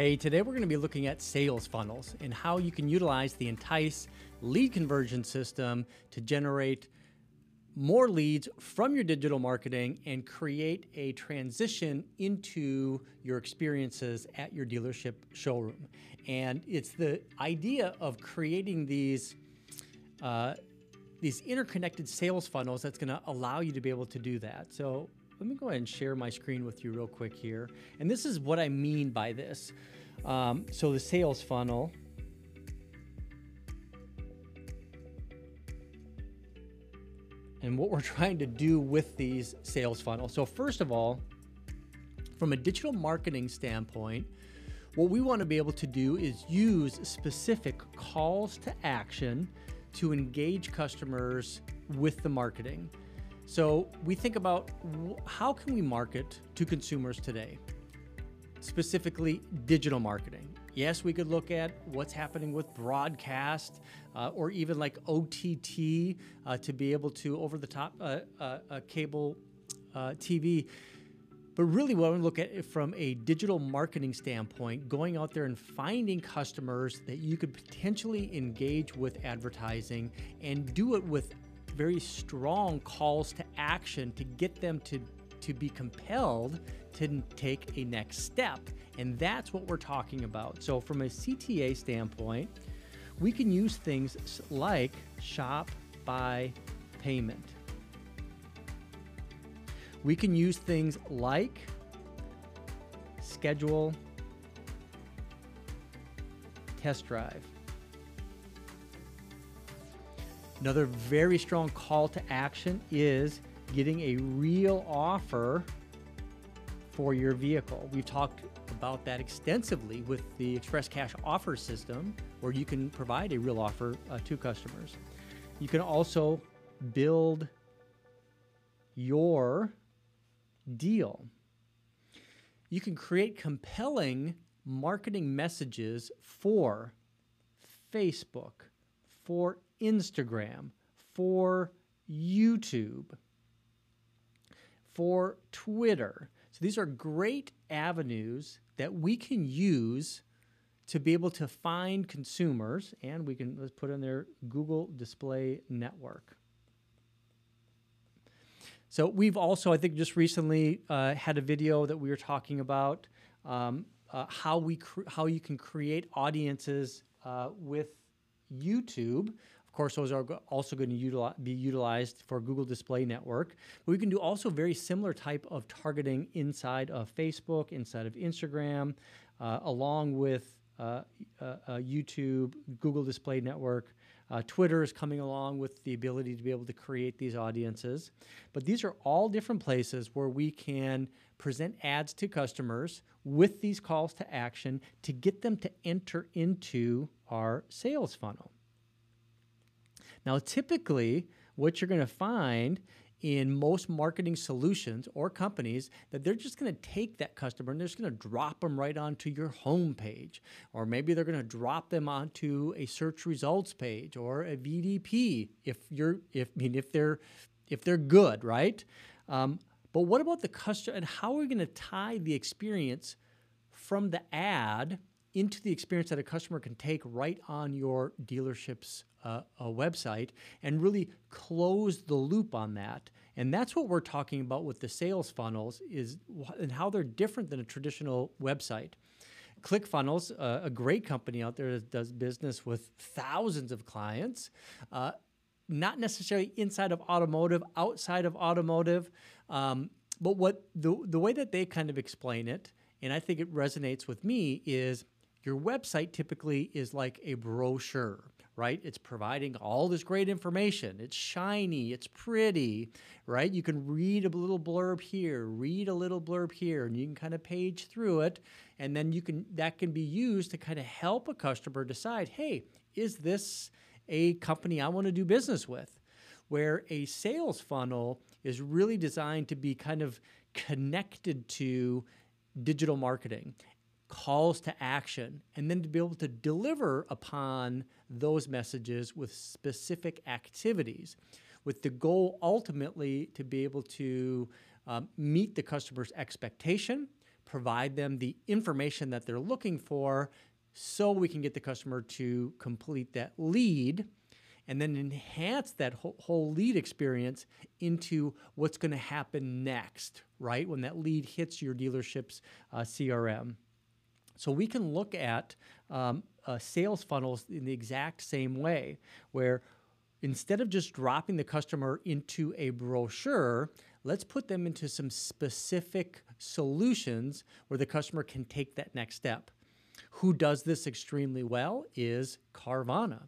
Hey, today we're going to be looking at sales funnels and how you can utilize the Entice lead conversion system to generate more leads from your digital marketing and create a transition into your experiences at your dealership showroom. And it's the idea of creating these uh, these interconnected sales funnels that's going to allow you to be able to do that. So let me go ahead and share my screen with you real quick here. And this is what I mean by this. Um, so the sales funnel. And what we're trying to do with these sales funnels. So first of all, from a digital marketing standpoint, what we want to be able to do is use specific calls to action to engage customers with the marketing. So we think about how can we market to consumers today? Specifically digital marketing. Yes, we could look at what's happening with broadcast uh, or even like OTT uh, to be able to over the top uh, uh, uh cable uh, TV but really, when we look at it from a digital marketing standpoint, going out there and finding customers that you could potentially engage with advertising and do it with very strong calls to action to get them to, to be compelled to take a next step. And that's what we're talking about. So, from a CTA standpoint, we can use things like shop by payment we can use things like schedule, test drive. Another very strong call to action is getting a real offer for your vehicle. We've talked about that extensively with the Express Cash offer system, where you can provide a real offer uh, to customers. You can also build your deal. You can create compelling marketing messages for Facebook, for Instagram, for YouTube, for Twitter. So these are great avenues that we can use to be able to find consumers, and we can let's put in there Google Display Network. So we've also, I think, just recently uh, had a video that we were talking about um, uh, how we how you can create audiences uh, with YouTube. Of course, those are also going to utilize, be utilized for Google Display Network. But we can do also very similar type of targeting inside of Facebook, inside of Instagram, uh, along with uh, uh, YouTube, Google Display Network, uh, Twitter is coming along with the ability to be able to create these audiences. But these are all different places where we can present ads to customers with these calls to action to get them to enter into our sales funnel. Now, typically, what you're going to find in most marketing solutions or companies that they're just going to take that customer and they're just going to drop them right onto your home page or maybe they're going to drop them onto a search results page or a VDP if you're if I mean if they're if they're good right? Um, but what about the customer and how are we going to tie the experience from the ad into the experience that a customer can take right on your dealership's uh, website and really close the loop on that. And that's what we're talking about with the sales funnels is and how they're different than a traditional website. ClickFunnels, uh, a great company out there that does business with thousands of clients, uh, not necessarily inside of automotive, outside of automotive. Um, but what the, the way that they kind of explain it, and I think it resonates with me, is your website typically is like a brochure right? It's providing all this great information. It's shiny, it's pretty, right? You can read a little blurb here, read a little blurb here, and you can kind of page through it. And then you can that can be used to kind of help a customer decide, hey, is this a company I want to do business with? Where a sales funnel is really designed to be kind of connected to digital marketing calls to action, and then to be able to deliver upon those messages with specific activities, with the goal ultimately to be able to um, meet the customer's expectation, provide them the information that they're looking for so we can get the customer to complete that lead and then enhance that whole lead experience into what's going to happen next, right? When that lead hits your dealership's uh, CRM. So we can look at um, uh, sales funnels in the exact same way, where instead of just dropping the customer into a brochure, let's put them into some specific solutions where the customer can take that next step. Who does this extremely well is Carvana.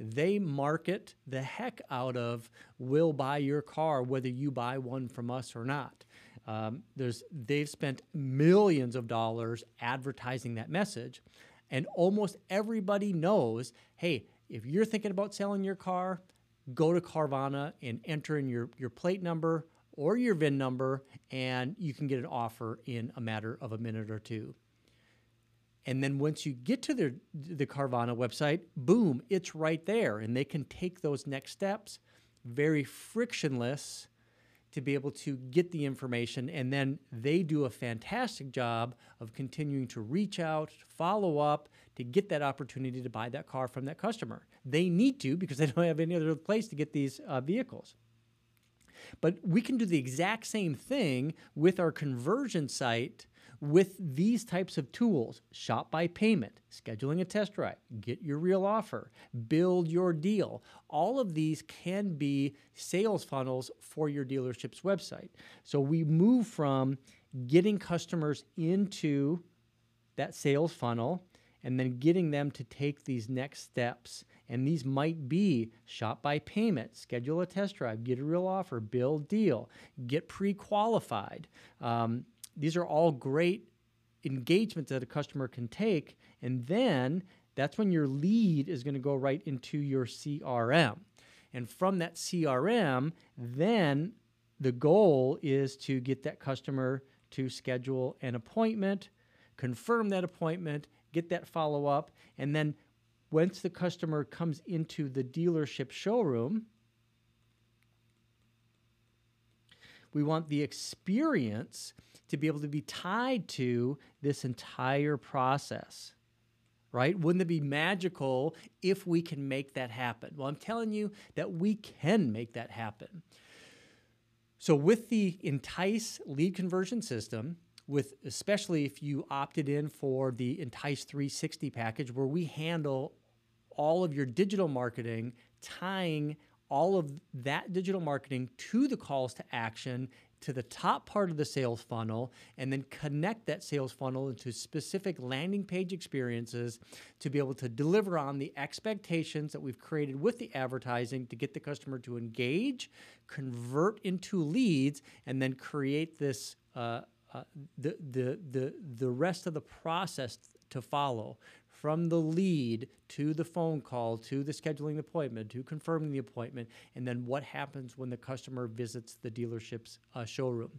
They market the heck out of we'll buy your car whether you buy one from us or not. Um, there's, they've spent millions of dollars advertising that message. And almost everybody knows hey, if you're thinking about selling your car, go to Carvana and enter in your, your plate number or your VIN number, and you can get an offer in a matter of a minute or two. And then once you get to their, the Carvana website, boom, it's right there. And they can take those next steps very frictionless to be able to get the information. And then they do a fantastic job of continuing to reach out, follow up, to get that opportunity to buy that car from that customer. They need to because they don't have any other place to get these uh, vehicles. But we can do the exact same thing with our conversion site with these types of tools shop by payment, scheduling a test drive, get your real offer, build your deal. All of these can be sales funnels for your dealership's website. So we move from getting customers into that sales funnel and then getting them to take these next steps. And these might be shop by payment, schedule a test drive, get a real offer, build deal, get pre qualified. Um, these are all great engagements that a customer can take. And then that's when your lead is going to go right into your CRM. And from that CRM, then the goal is to get that customer to schedule an appointment, confirm that appointment, get that follow up, and then once the customer comes into the dealership showroom, we want the experience to be able to be tied to this entire process right? Wouldn't it be magical if we can make that happen? Well, I'm telling you that we can make that happen. So, with the Entice lead conversion system, with especially if you opted in for the Entice 360 package, where we handle all of your digital marketing, tying all of that digital marketing to the calls to action to the top part of the sales funnel and then connect that sales funnel into specific landing page experiences to be able to deliver on the expectations that we've created with the advertising to get the customer to engage, convert into leads, and then create this. Uh, uh, the, the, the, the rest of the process to follow from the lead to the phone call to the scheduling appointment to confirming the appointment and then what happens when the customer visits the dealership's uh, showroom.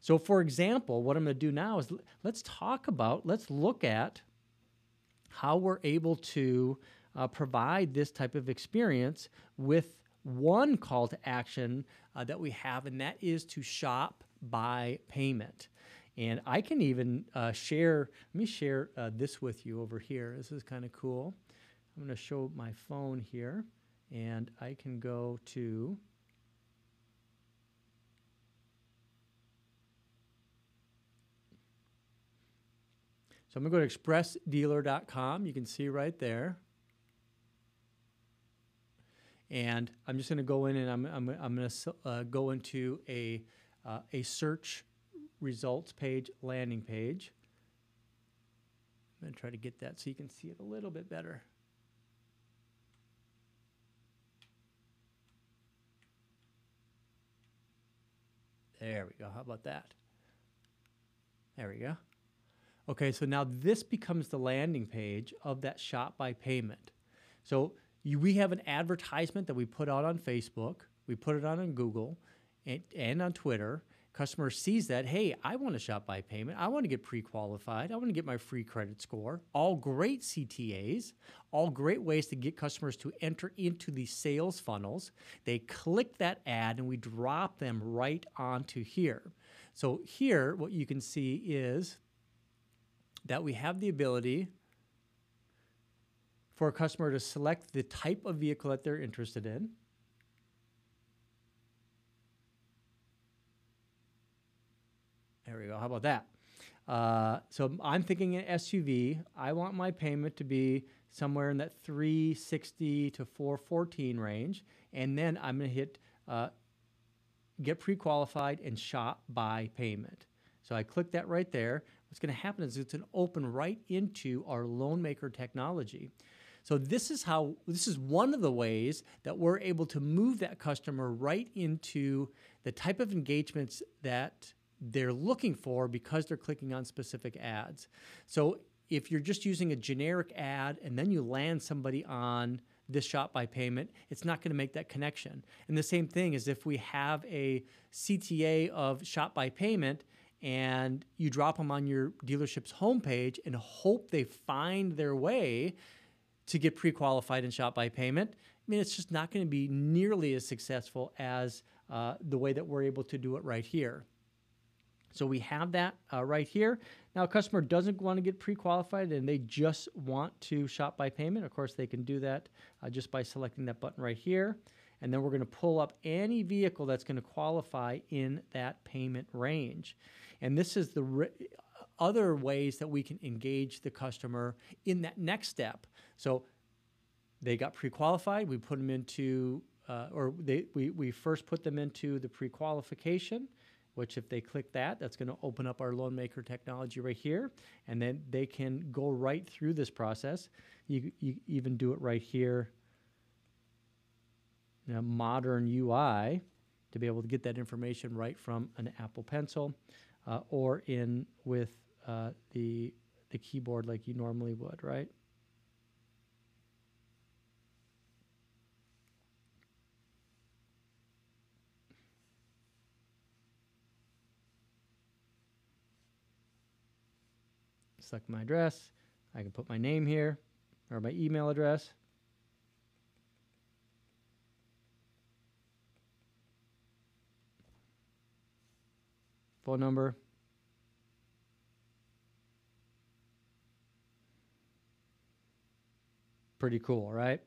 So for example what i'm going to do now is let's talk about let's look at how we're able to uh, provide this type of experience with one call to action uh, that we have and that is to shop by payment and I can even uh, share, let me share uh, this with you over here. This is kind of cool. I'm going to show my phone here, and I can go to So I'm going to go to expressdealer.com. You can see right there. And I'm just going to go in and I'm, I'm, I'm going to uh, go into a, uh, a search results page, landing page. I'm going to try to get that so you can see it a little bit better. There we go. How about that? There we go. Okay, so now this becomes the landing page of that shop by payment. So you, we have an advertisement that we put out on Facebook, we put it on on Google and, and on Twitter, customer sees that, hey, I want to shop by payment. I want to get pre qualified. I want to get my free credit score. All great CTAs, all great ways to get customers to enter into the sales funnels. They click that ad and we drop them right onto here. So, here, what you can see is that we have the ability for a customer to select the type of vehicle that they're interested in. There we go. How about that? Uh, so I'm thinking an SUV. I want my payment to be somewhere in that 360 to 414 range, and then I'm going to hit uh, get pre-qualified and shop by payment. So I click that right there. What's going to happen is it's going to open right into our loan maker technology. So this is how this is one of the ways that we're able to move that customer right into the type of engagements that they're looking for because they're clicking on specific ads. So if you're just using a generic ad and then you land somebody on this shop by payment, it's not going to make that connection. And the same thing is if we have a CTA of shop by payment and you drop them on your dealership's homepage and hope they find their way to get pre-qualified and shop by payment, I mean, it's just not going to be nearly as successful as uh, the way that we're able to do it right here. So we have that uh, right here. Now, a customer doesn't want to get pre-qualified and they just want to shop by payment. Of course, they can do that uh, just by selecting that button right here. And then we're going to pull up any vehicle that's going to qualify in that payment range. And this is the re- other ways that we can engage the customer in that next step. So they got pre-qualified. We put them into, uh, or they, we, we first put them into the pre-qualification which if they click that, that's going to open up our loan maker technology right here. And then they can go right through this process. You, you even do it right here in a modern UI to be able to get that information right from an Apple Pencil uh, or in with uh, the, the keyboard like you normally would, right? Select my address. I can put my name here or my email address. Phone number. Pretty cool, right?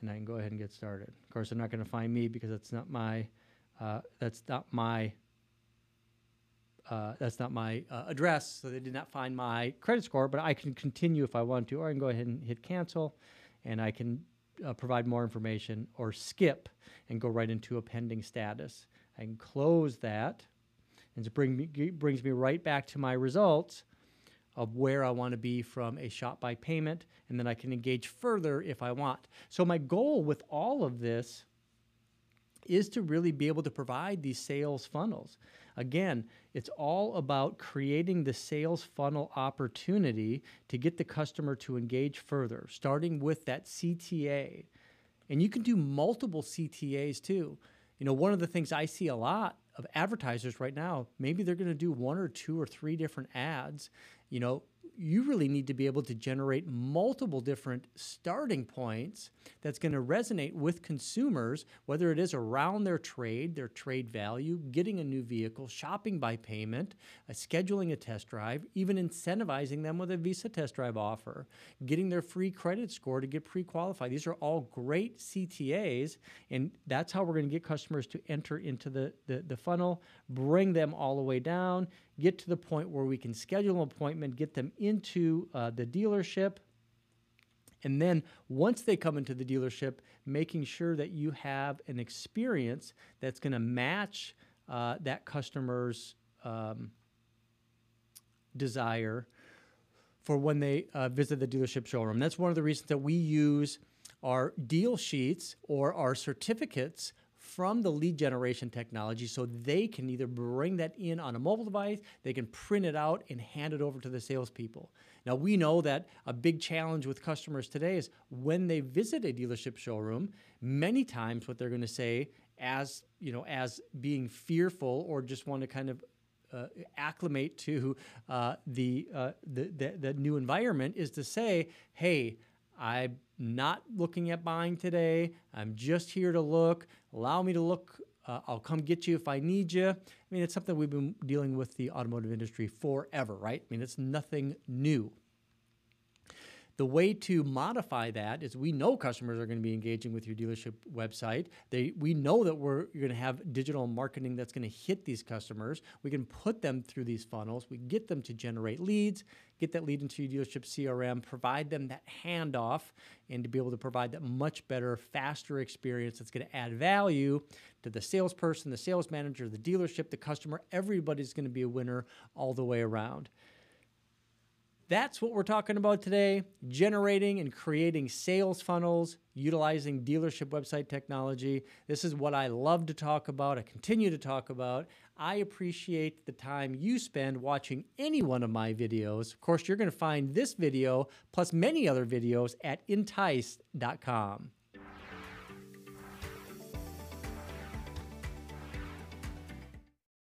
And I can go ahead and get started. Of course, they're not going to find me because that's not my uh, that's not my uh, that's not my uh, address, so they did not find my credit score, but I can continue if I want to, or I can go ahead and hit cancel, and I can uh, provide more information or skip and go right into a pending status. I can close that, and it bring me, brings me right back to my results of where I want to be from a shop by payment, and then I can engage further if I want. So my goal with all of this is to really be able to provide these sales funnels. Again, it's all about creating the sales funnel opportunity to get the customer to engage further, starting with that CTA. And you can do multiple CTAs too. You know, one of the things I see a lot of advertisers right now, maybe they're going to do one or two or three different ads. You know, you really need to be able to generate multiple different starting points that's going to resonate with consumers, whether it is around their trade, their trade value, getting a new vehicle, shopping by payment, uh, scheduling a test drive, even incentivizing them with a Visa test drive offer, getting their free credit score to get pre qualified. These are all great CTAs, and that's how we're going to get customers to enter into the, the, the funnel, bring them all the way down get to the point where we can schedule an appointment, get them into uh, the dealership. And then once they come into the dealership, making sure that you have an experience that's going to match uh, that customer's um, desire for when they uh, visit the dealership showroom. That's one of the reasons that we use our deal sheets or our certificates from the lead generation technology so they can either bring that in on a mobile device, they can print it out and hand it over to the salespeople. Now, we know that a big challenge with customers today is when they visit a dealership showroom, many times what they're going to say, as you know, as being fearful or just want to kind of uh, acclimate to uh, the, uh, the, the the new environment, is to say, "Hey, I'm not looking at buying today. I'm just here to look. Allow me to look uh, I'll come get you if I need you. I mean, it's something we've been dealing with the automotive industry forever, right? I mean, it's nothing new. The way to modify that is we know customers are going to be engaging with your dealership website. They, we know that we're going to have digital marketing that's going to hit these customers. We can put them through these funnels. We get them to generate leads, get that lead into your dealership CRM, provide them that handoff, and to be able to provide that much better, faster experience that's going to add value to the salesperson, the sales manager, the dealership, the customer. Everybody's going to be a winner all the way around. That's what we're talking about today generating and creating sales funnels, utilizing dealership website technology. This is what I love to talk about. I continue to talk about. I appreciate the time you spend watching any one of my videos. Of course, you're going to find this video plus many other videos at entice.com.